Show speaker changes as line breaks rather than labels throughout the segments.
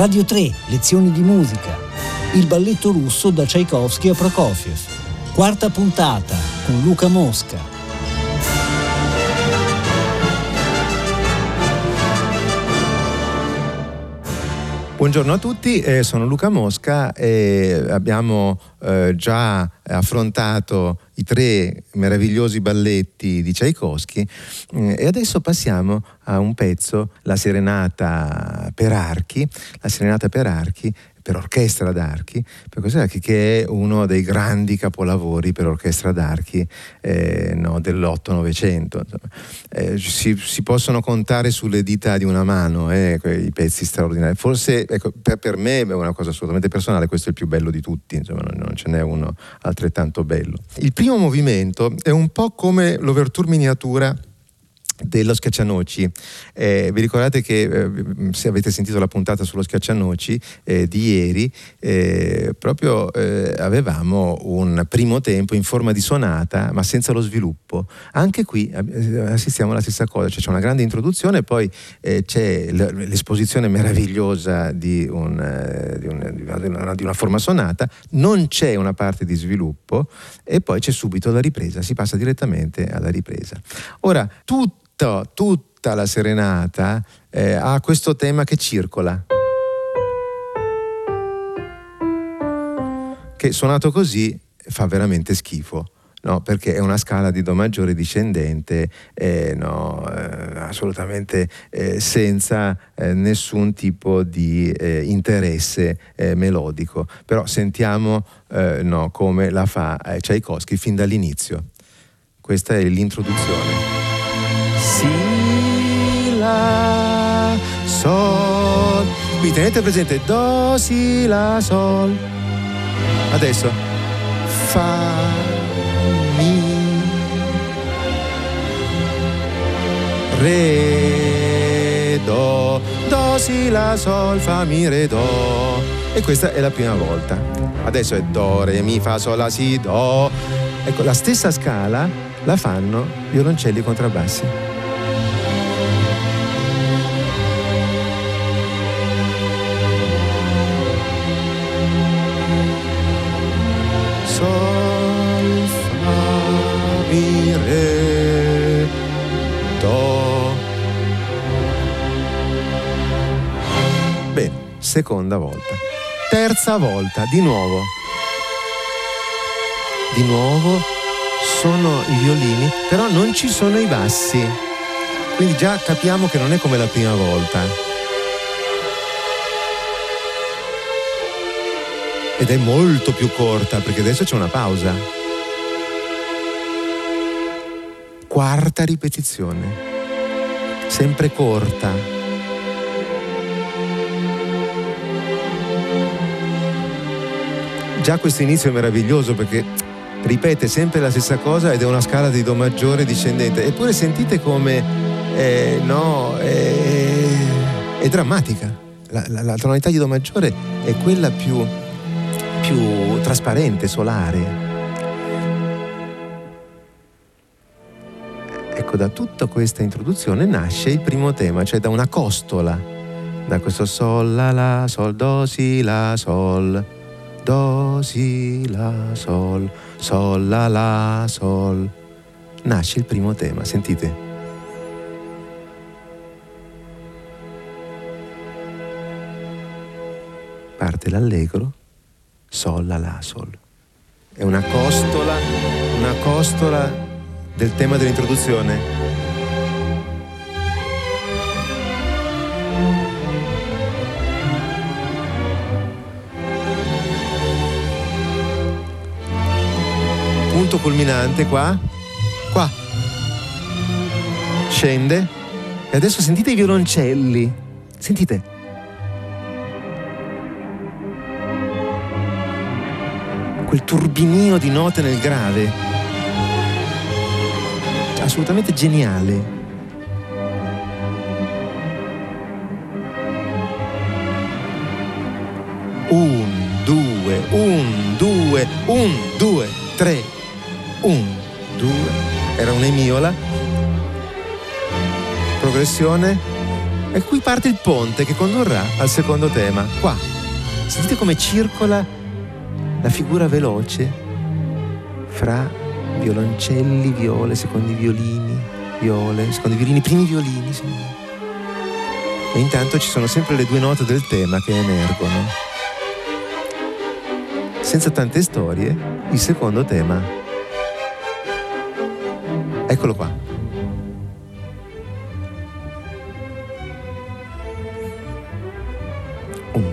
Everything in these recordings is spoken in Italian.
Radio 3, lezioni di musica. Il balletto russo da Tchaikovsky a Prokofiev. Quarta puntata con Luca Mosca.
Buongiorno a tutti, eh, sono Luca Mosca e abbiamo eh, già affrontato i tre meravigliosi balletti di Tchaikovsky eh, e adesso passiamo a un pezzo, la Serenata per archi, la Serenata per archi per orchestra d'archi, per d'archi che è uno dei grandi capolavori per orchestra d'archi eh, no, dell'8-900. Eh, si, si, possono contare sulle dita di una mano eh, quei pezzi straordinari. Forse ecco, per, per, me è una cosa assolutamente personale, questo è il più bello di tutti, insomma, non, non ce n'è uno altrettanto bello. Il primo movimento è un po' come l'overture miniatura dello Schiaccianoci. Eh, vi ricordate che eh, se avete sentito la puntata sullo Schiaccianoci eh, di ieri, eh, proprio eh, avevamo un primo tempo in forma di sonata, ma senza lo sviluppo. Anche qui eh, assistiamo alla stessa cosa, cioè c'è una grande introduzione, poi c'è l'esposizione meravigliosa di, un, di, un, di, una, forma sonata, non c'è una parte di sviluppo e poi c'è subito la ripresa, si passa direttamente alla ripresa. Ora, tutto tutto, tutta la serenata eh, ha questo tema che circola. Che suonato così fa veramente schifo. No, perché è una scala di Do maggiore discendente, eh, no, eh, assolutamente eh, senza eh, nessun tipo di eh, interesse eh, melodico. Però sentiamo no, come la fa Tchaikovsky fin dall'inizio. Questa è l'introduzione. Si, La, Sol. Qui tenete presente Do, Si, La, Sol. Adesso Fa, Mi, Re, Do, Do, Si, La, Sol, Fa, Mi, Re, Do. E questa è la prima volta. Adesso è Do, Re, Mi, Fa, Sol, La, Si, Do. Ecco, la stessa scala la fanno violoncelli e contrabbassi. seconda volta, terza volta, di nuovo. Di nuovo sono i violini, però non ci sono i bassi. Quindi già capiamo che non è come la prima volta. Ed è molto più corta perché adesso c'è una pausa. Quarta ripetizione. Sempre corta già questo inizio è meraviglioso perché ripete sempre la stessa cosa ed è una scala di Do maggiore discendente. Eppure sentite come eh, no, è, è, drammatica. La, la, la, tonalità di Do maggiore è quella più, più trasparente, solare. Ecco, da tutta questa introduzione nasce il primo tema, cioè da una costola, da questo Sol, La, La, Sol, Do, Si, La, Sol do, si, la, sol, sol, la, la, sol. Nasce il primo tema, sentite. Parte l'allegro, sol, la, la, sol. È una costola, una costola del tema dell'introduzione. Punto culminante qua, qua, scende. E adesso sentite i violoncelli, sentite. Quel turbinio di note nel grave, assolutamente geniale. Un, due, un, due, un, due, tre, un, due, era un'emiola, progressione, E qui parte il ponte che condurrà al secondo tema. Qua. Sentite come circola la figura veloce fra violoncelli, viole, secondi violini, viole, secondi violini, primi violini. E intanto ci sono sempre le due note del tema che emergono. Senza tante storie, il secondo tema. Eccolo qua.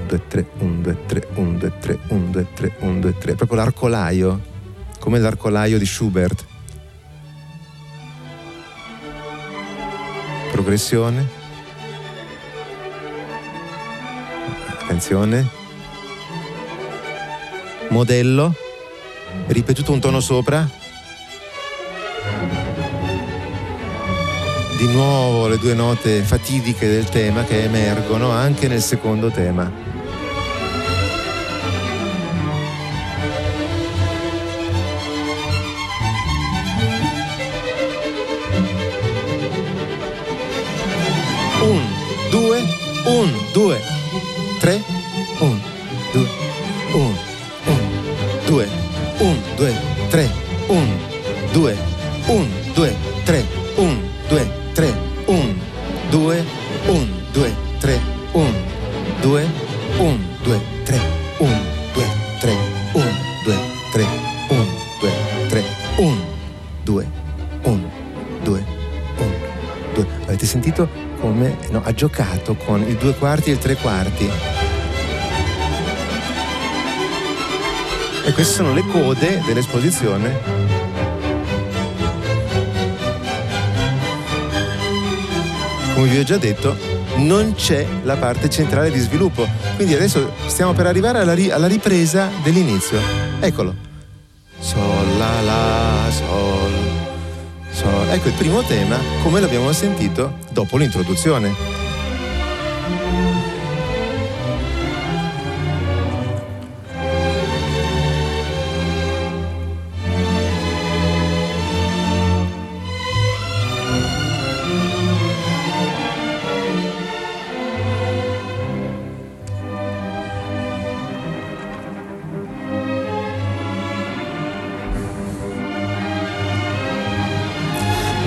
2, 3, 1, 2, 3, 1, 2, 3, 1, 2, 3, 1, 2, 3. Proprio l'arcolaio, come l'arcolaio di Schubert. Progressione. Attenzione. Modello. Ripetuto un tono sopra. Di nuovo le due note fatidiche del tema che emergono anche nel secondo tema. Giocato con i due quarti e il tre quarti. E queste sono le code dell'esposizione. Come vi ho già detto, non c'è la parte centrale di sviluppo. Quindi adesso stiamo per arrivare alla, ri- alla ripresa dell'inizio. Eccolo. Sol, la, la, sol. Sol. Ecco il primo tema, come l'abbiamo sentito dopo l'introduzione.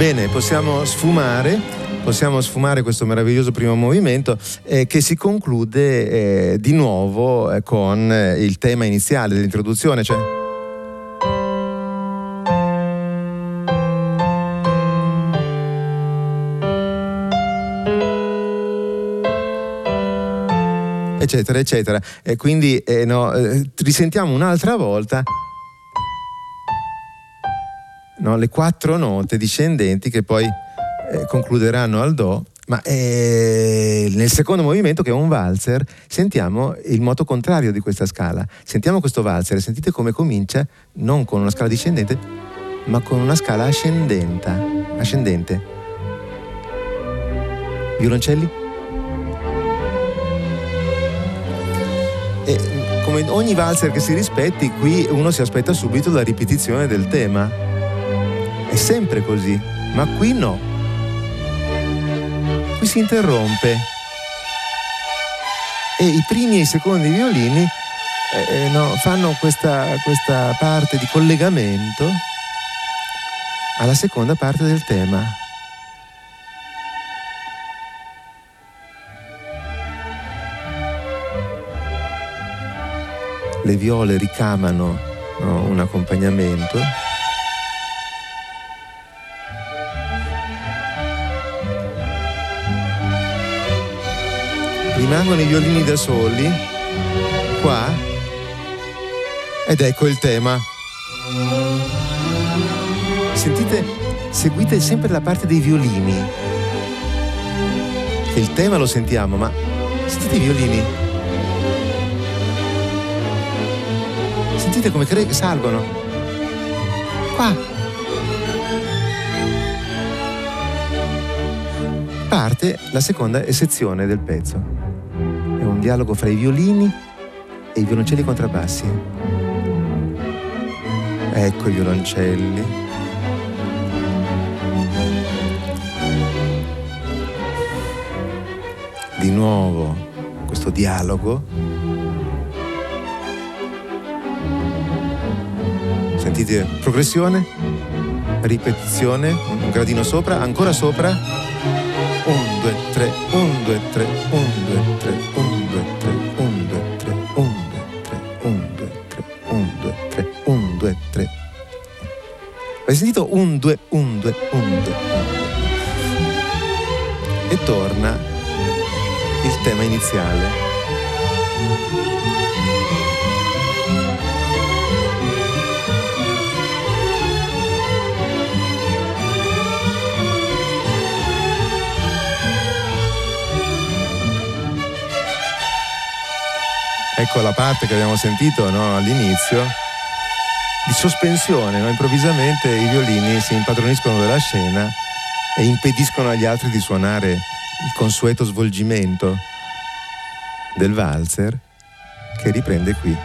Bene, possiamo sfumare, possiamo sfumare questo meraviglioso primo movimento eh, che si conclude eh, di nuovo eh, con eh, il tema iniziale dell'introduzione, cioè eccetera, eccetera. E quindi eh, no, eh, risentiamo un'altra volta no? le quattro note discendenti che poi eh, concluderanno al Do, ma eh, nel secondo movimento, che è un valzer, sentiamo il moto contrario di questa scala. Sentiamo questo valzer, sentite come comincia non con una scala discendente, ma con una scala ascendente. Violoncelli? E come ogni valzer che si rispetti, qui uno si aspetta subito la ripetizione del tema. È sempre così, ma qui no. Qui si interrompe e i primi e i secondi violini eh, eh, no, fanno questa, questa parte di collegamento alla seconda parte del tema. Le viole ricamano no, un accompagnamento rimangono i violini da soli, qua, ed ecco il tema. Sentite, seguite sempre la parte dei violini, il tema lo sentiamo, ma sentite i violini. Sentite come cre- salgono. Qua. Parte la seconda sezione del pezzo dialogo fra i violini e i violoncelli contrabbassi. Ecco i violoncelli. di nuovo questo dialogo. Sentite progressione, ripetizione, un gradino sopra, ancora sopra. Hai sentito? 1, 2, 1, 2, 1, 2, 1, 2. E torna il tema iniziale. Ecco la parte che abbiamo sentito no, all'inizio di sospensione, no? improvvisamente i violini si impadroniscono della scena e impediscono agli altri di suonare il consueto svolgimento del valzer che riprende qui.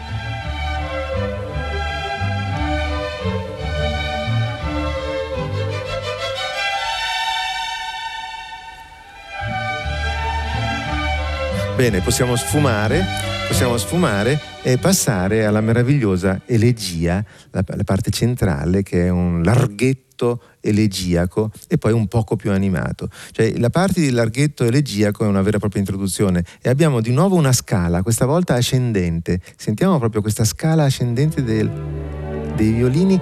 Bene, possiamo sfumare, possiamo sfumare e passare alla meravigliosa elegia, la, la parte centrale che è un larghetto elegiaco e poi un poco più animato. Cioè la parte di larghetto elegiaco è una vera e propria introduzione e abbiamo di nuovo una scala, questa volta ascendente. Sentiamo proprio questa scala ascendente del, dei violini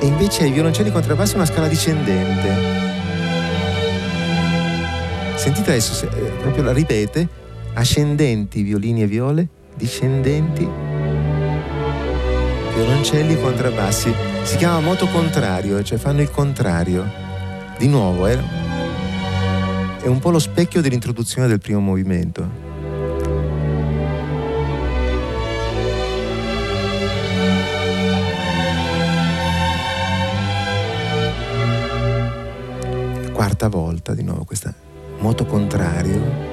e invece ai violoncelli contrabbassi una scala discendente. Sentite adesso, se, eh, proprio la ripete, ascendenti violini e viole, discendenti violoncelli contrabbassi. Si chiama moto contrario, cioè fanno il contrario. Di nuovo, eh? è un po' lo specchio dell'introduzione del primo movimento. Quarta volta di nuovo questa moto contrario.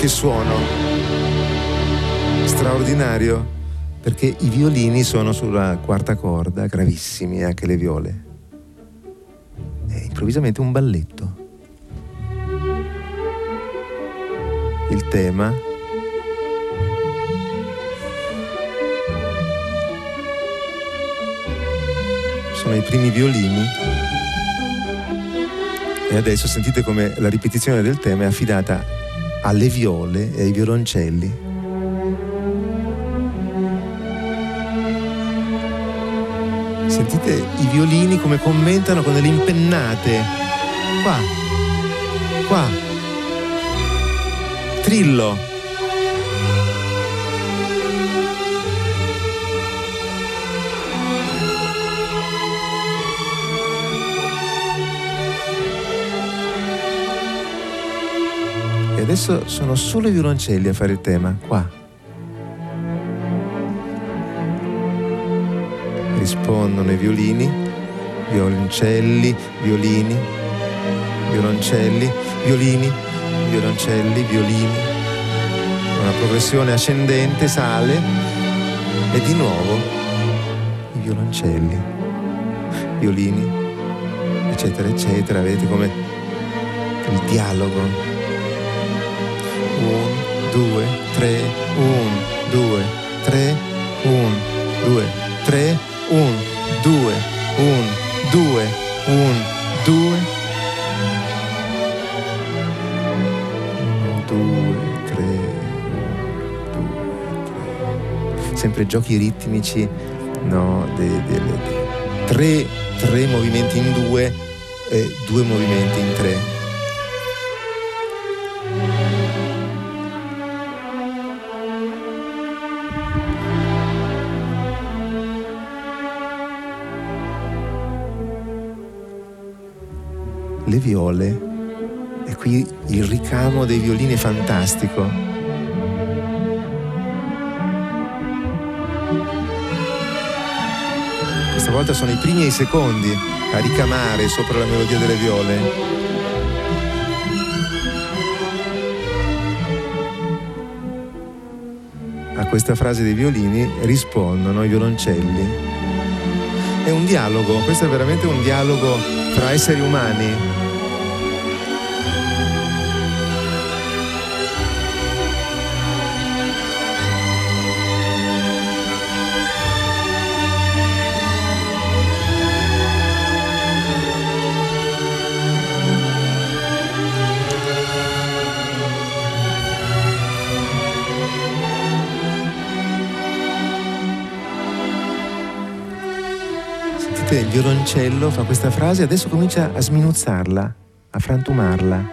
Che suono straordinario perché i violini sono sulla quarta corda, gravissimi anche le viole. E improvvisamente un balletto. Il tema sono i primi violini e adesso sentite come la ripetizione del tema è affidata alle viole e ai violoncelli. Sentite i violini come commentano con delle impennate. Qua, qua. Trillo. E adesso sono solo i violoncelli a fare il tema, qua. Rispondono i violini, violoncelli, violini, violoncelli, violini, violoncelli, violini. Una progressione ascendente sale e di nuovo i violoncelli, violini, eccetera, eccetera. Vedete come il dialogo 1, 2, 3, 1, 2, 3, 1, 2, 3, 1, 2, 1, 2, 1, 2. 2, 3, 2, 3. Sempre giochi ritmici, no, de, de, de, tre, tre movimenti in due e due movimenti in tre. viole e qui il ricamo dei violini è fantastico. Questa volta sono i primi e i secondi a ricamare sopra la melodia delle viole. A questa frase dei violini rispondono i violoncelli. È un dialogo, questo è veramente un dialogo fra esseri umani violoncello fa questa frase, adesso comincia a sminuzzarla, a frantumarla.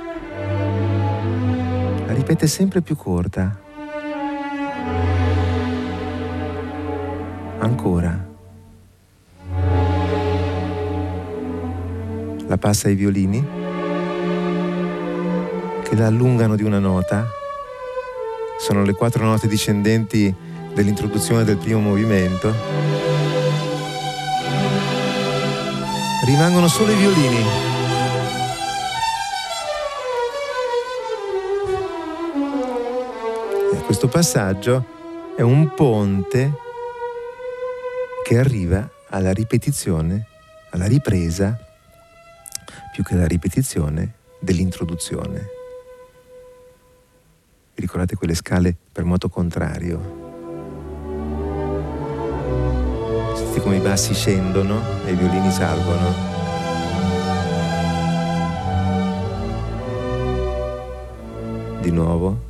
La ripete sempre più corta. Ancora. La passa ai violini che la allungano di una nota. Sono le quattro note discendenti dell'introduzione del primo movimento rimangono solo i violini. E questo passaggio è un ponte che arriva alla ripetizione, alla ripresa, più che alla ripetizione, dell'introduzione. Vi ricordate quelle scale per moto contrario? Come i bassi scendono e i violini salgono. Di nuovo.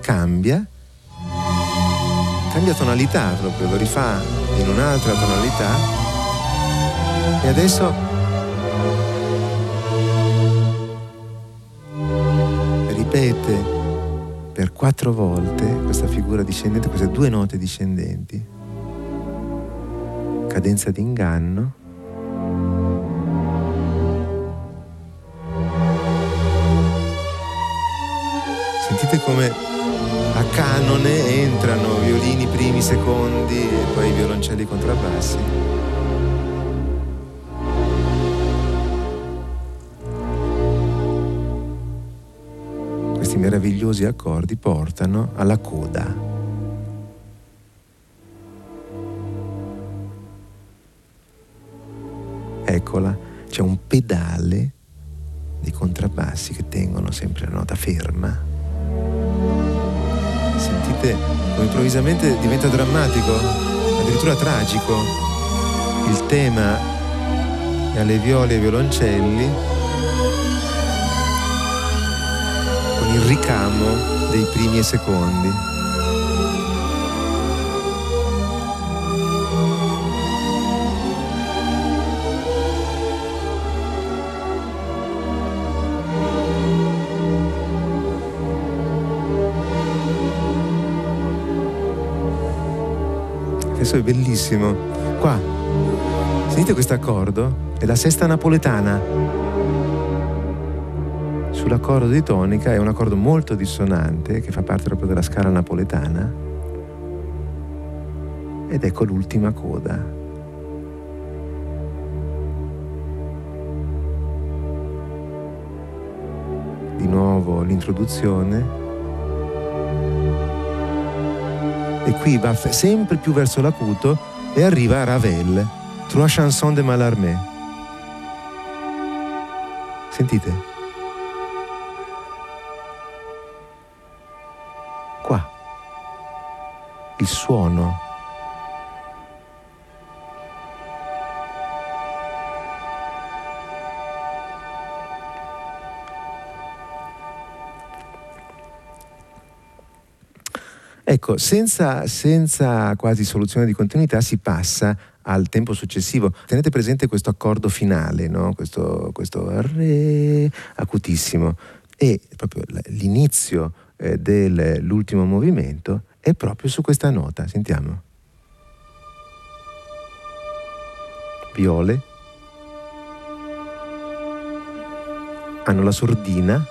Cambia, cambia tonalità proprio, lo rifà in un'altra tonalità e adesso ripete per quattro volte questa figura discendente, queste due note discendenti, cadenza. Sentite come a canone entrano violini primi, secondi e poi violoncelli contrabbassi. Questi meravigliosi accordi portano alla coda. Eccola, c'è un pedale dei contrabbassi che tengono sempre la nota ferma sentite come improvvisamente diventa drammatico, addirittura tragico. Il tema è alle viole e ai violoncelli con il ricamo dei primi e secondi. Adesso è bellissimo. Qua, sentite questo accordo? È la sesta napoletana. Sull'accordo di tonica è un accordo molto dissonante che fa parte proprio della scala napoletana. Ed ecco l'ultima coda. Di nuovo l'introduzione e qui va sempre più verso l'acuto e arriva a Ravel, Trois chansons de Mallarmé. Sentite? Qua. Il suono Ecco, senza, senza quasi soluzione di continuità si passa al tempo successivo. Tenete presente questo accordo finale, no? questo, questo re acutissimo e proprio l'inizio eh, dell'ultimo movimento è proprio su questa nota, sentiamo. Viole hanno la sordina,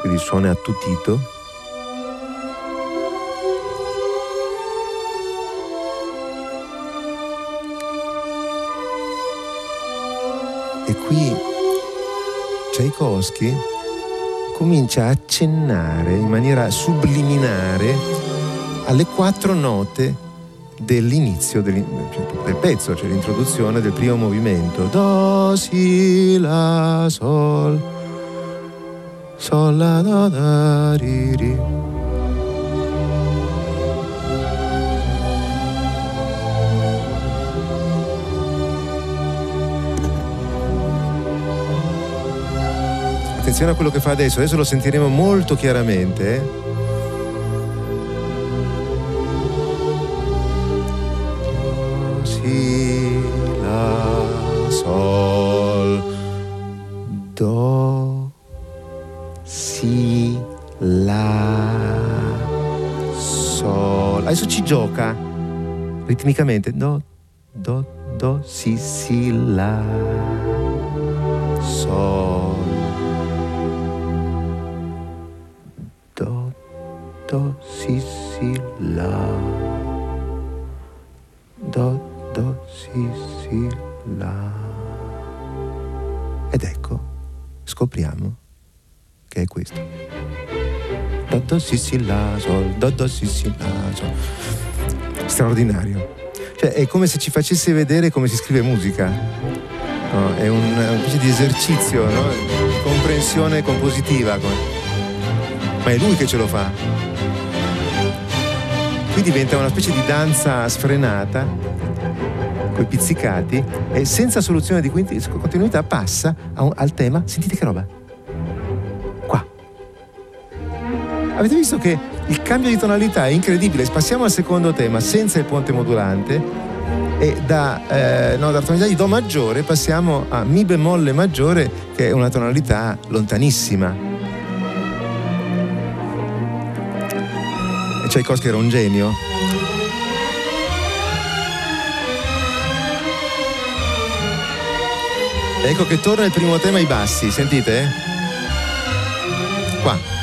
quindi il suono è attutito Tchaikovsky comincia a accennare in maniera subliminare alle quattro note dell'inizio del, del pezzo, cioè l'introduzione del primo movimento. Do, si, la, sol, sol, la, do, da, ri, ri. Attenzione a quello che fa adesso, adesso lo sentiremo molto chiaramente. Si, la, sol, do, si, la, sol. Adesso ci gioca ritmicamente. Do, do, do, si, si, la, sol. Do, do, si, si, la, sol, do, do, si, si, la, sol. Straordinario. Cioè, è come se ci facesse vedere come si scrive musica. No, è un, specie di esercizio, no? di comprensione compositiva. Ma è lui che ce lo fa. Qui diventa una specie di danza sfrenata, coi pizzicati, e senza soluzione di continuità passa un, al tema. Sentite che roba. Avete visto che il cambio di tonalità è incredibile. Passiamo al secondo tema senza il ponte modulante e da, eh, no, da tonalità di Do maggiore passiamo a Mi bemolle maggiore che è una tonalità lontanissima. E Tchaikovsky era un genio. Ecco che torna il primo tema ai bassi, sentite? Qua.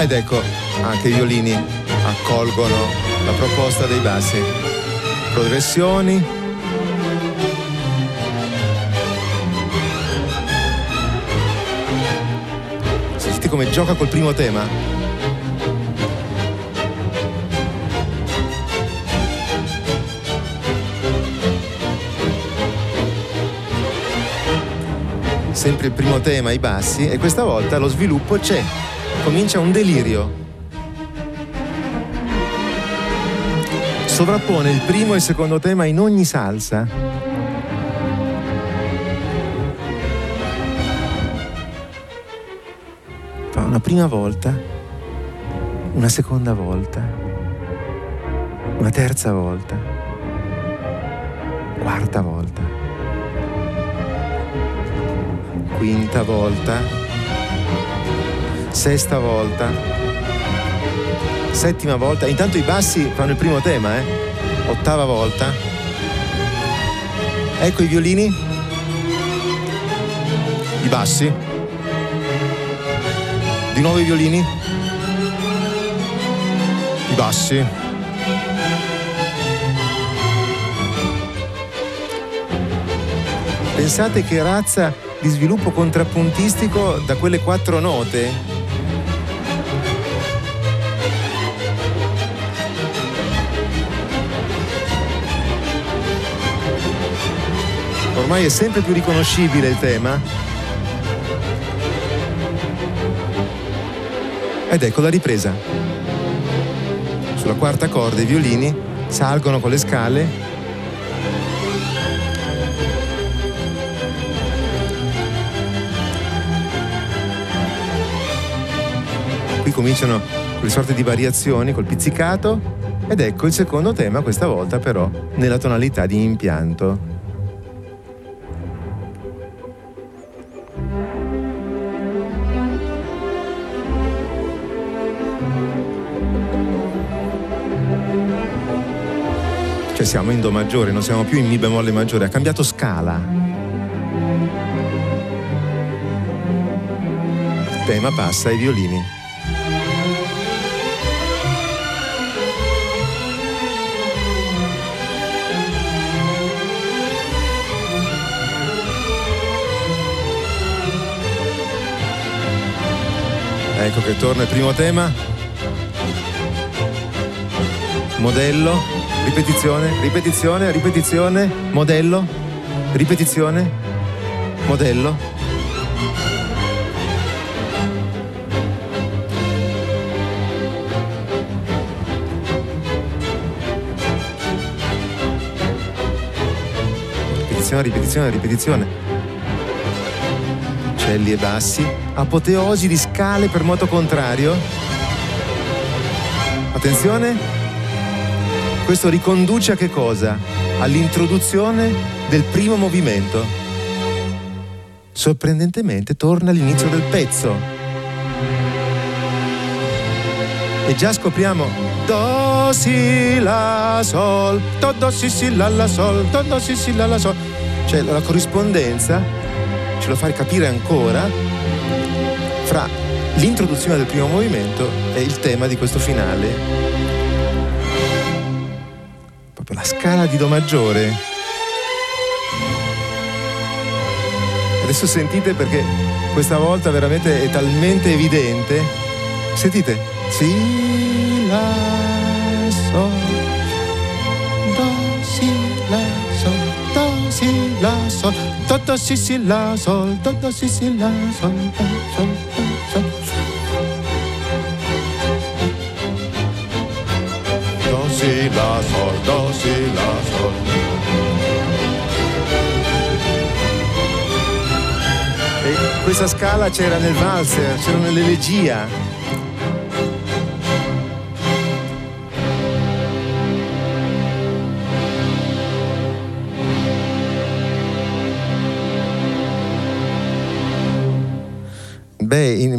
Ed ecco, anche i violini accolgono la proposta dei bassi. Progressioni. Sentite come gioca col primo tema? Sempre il primo tema, i bassi, e questa volta lo sviluppo c'è. Comincia un delirio. Sovrappone il primo e il secondo tema in ogni salsa. Fa una prima volta, una seconda volta, una terza volta, quarta volta, quinta volta, sesta volta, settima volta. Intanto i bassi fanno il primo tema, eh? Ottava volta. Ecco i violini. I bassi. Di nuovo i violini. I bassi. Pensate che razza di sviluppo contrappuntistico da quelle quattro note ormai è sempre più riconoscibile il tema. Ed ecco la ripresa. Sulla quarta corda i violini salgono con le scale. Qui cominciano quelle sorte di variazioni col pizzicato ed ecco il secondo tema, questa volta però nella tonalità di impianto. Siamo in Do maggiore, non siamo più in Mi bemolle maggiore, ha cambiato scala. Il tema passa ai violini. Ecco che torna il primo tema. Modello, ripetizione, ripetizione, ripetizione, modello, ripetizione, modello. Ripetizione, ripetizione, ripetizione. Uccelli e bassi, apoteosi di scale per moto contrario. Attenzione, questo riconduce a che cosa? All'introduzione del primo movimento. Sorprendentemente torna all'inizio del pezzo. E già scopriamo Do, Si, La, Sol, Do, Do, Si, Si, La, La, Sol, Do, Do, Si, Si, La, La, Sol. Cioè la corrispondenza ce lo fa capire ancora fra l'introduzione del primo movimento e il tema di questo finale. La scala di Do maggiore. Adesso sentite perché questa volta veramente è talmente evidente. Sentite. Si, la, sol, do, si, la, sol, do, si, la, sol do do si si la sol do do si si la sol do sol la sol do si la sol e questa scala c'era nel valzer c'era nell'elegia. Beh, in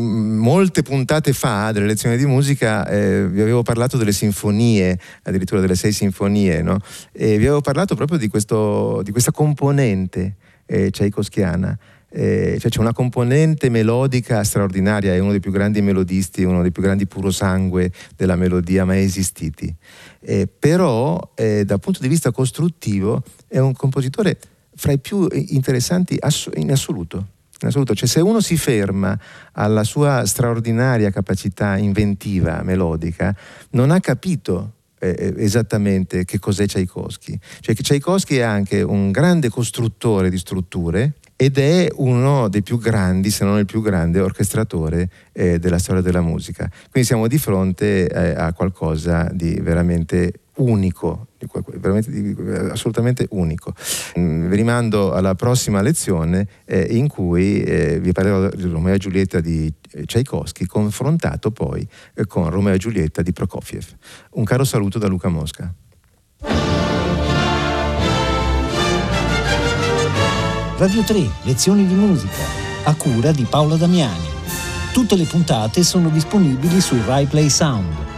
molte puntate fa delle lezioni di musica eh, vi avevo parlato delle sinfonie, addirittura delle sei sinfonie, no? E vi avevo parlato proprio di, questo, di questa componente eh, tchaikovskiana. Eh, cioè c'è una componente melodica straordinaria, è uno dei più grandi melodisti, uno dei più grandi purosangue della melodia mai esistiti. Eh, però eh, dal punto di vista costruttivo è un compositore fra i più interessanti ass- in assoluto in assoluto. Cioè, se uno si ferma alla sua straordinaria capacità inventiva, melodica, non ha capito eh, eh, esattamente che cos'è Tchaikovsky. Cioè che Tchaikovsky è anche un grande costruttore di strutture ed è uno dei più grandi, se non il più grande orchestratore eh, della storia della musica. Quindi siamo di fronte eh, a qualcosa di veramente unico, assolutamente unico. Mm, vi rimando alla prossima lezione eh, in cui eh, vi parlerò di Romeo e Giulietta di eh, Tchaikovsky confrontato poi con Romeo e Giulietta di Prokofiev. Un caro saluto da Luca Mosca.
Radio 3, lezioni di musica, a cura di Paolo Damiani. Tutte le puntate sono disponibili su RaiPlay Sound